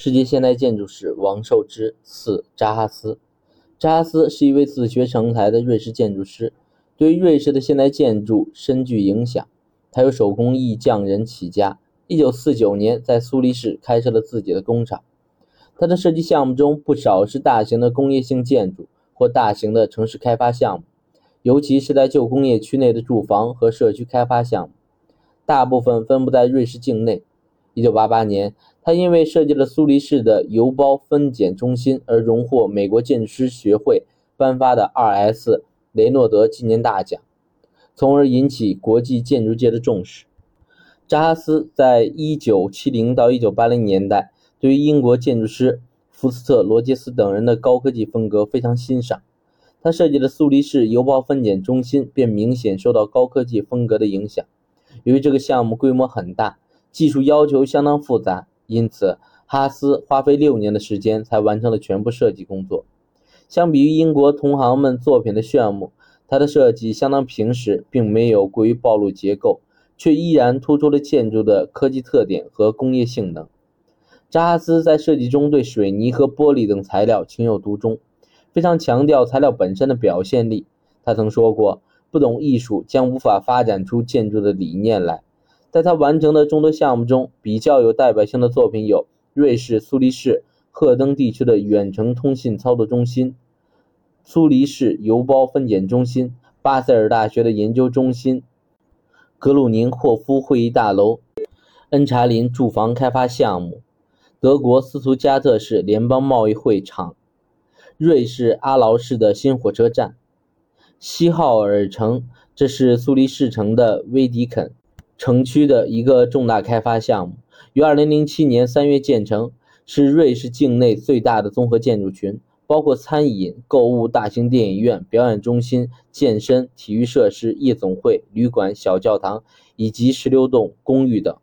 世界现代建筑史王受之四扎哈斯。扎哈斯是一位自学成才的瑞士建筑师，对瑞士的现代建筑深具影响。他由手工艺匠人起家，1949年在苏黎世开设了自己的工厂。他的设计项目中不少是大型的工业性建筑或大型的城市开发项目，尤其是在旧工业区内的住房和社区开发项目，大部分分布在瑞士境内。1988年。他因为设计了苏黎世的邮包分拣中心而荣获美国建筑师学会颁发的 2S 雷诺德纪念大奖，从而引起国际建筑界的重视。扎哈斯在1970到1980年代对于英国建筑师福斯特·罗杰斯等人的高科技风格非常欣赏，他设计的苏黎世邮包分拣中心便明显受到高科技风格的影响。由于这个项目规模很大，技术要求相当复杂。因此，哈斯花费六年的时间才完成了全部设计工作。相比于英国同行们作品的炫目，他的设计相当平实，并没有过于暴露结构，却依然突出了建筑的科技特点和工业性能。扎哈斯在设计中对水泥和玻璃等材料情有独钟，非常强调材料本身的表现力。他曾说过：“不懂艺术，将无法发展出建筑的理念来。”在他完成的众多项目中，比较有代表性的作品有瑞士苏黎世赫登地区的远程通信操作中心、苏黎世邮包分拣中心、巴塞尔大学的研究中心、格鲁宁霍夫会议大楼、恩查林住房开发项目、德国斯图加特市联邦贸易会场、瑞士阿劳市的新火车站、西浩尔城，这是苏黎世城的威迪肯。城区的一个重大开发项目，于2007年3月建成，是瑞士境内最大的综合建筑群，包括餐饮、购物、大型电影院、表演中心、健身、体育设施、夜总会、旅馆、小教堂以及十六栋公寓等。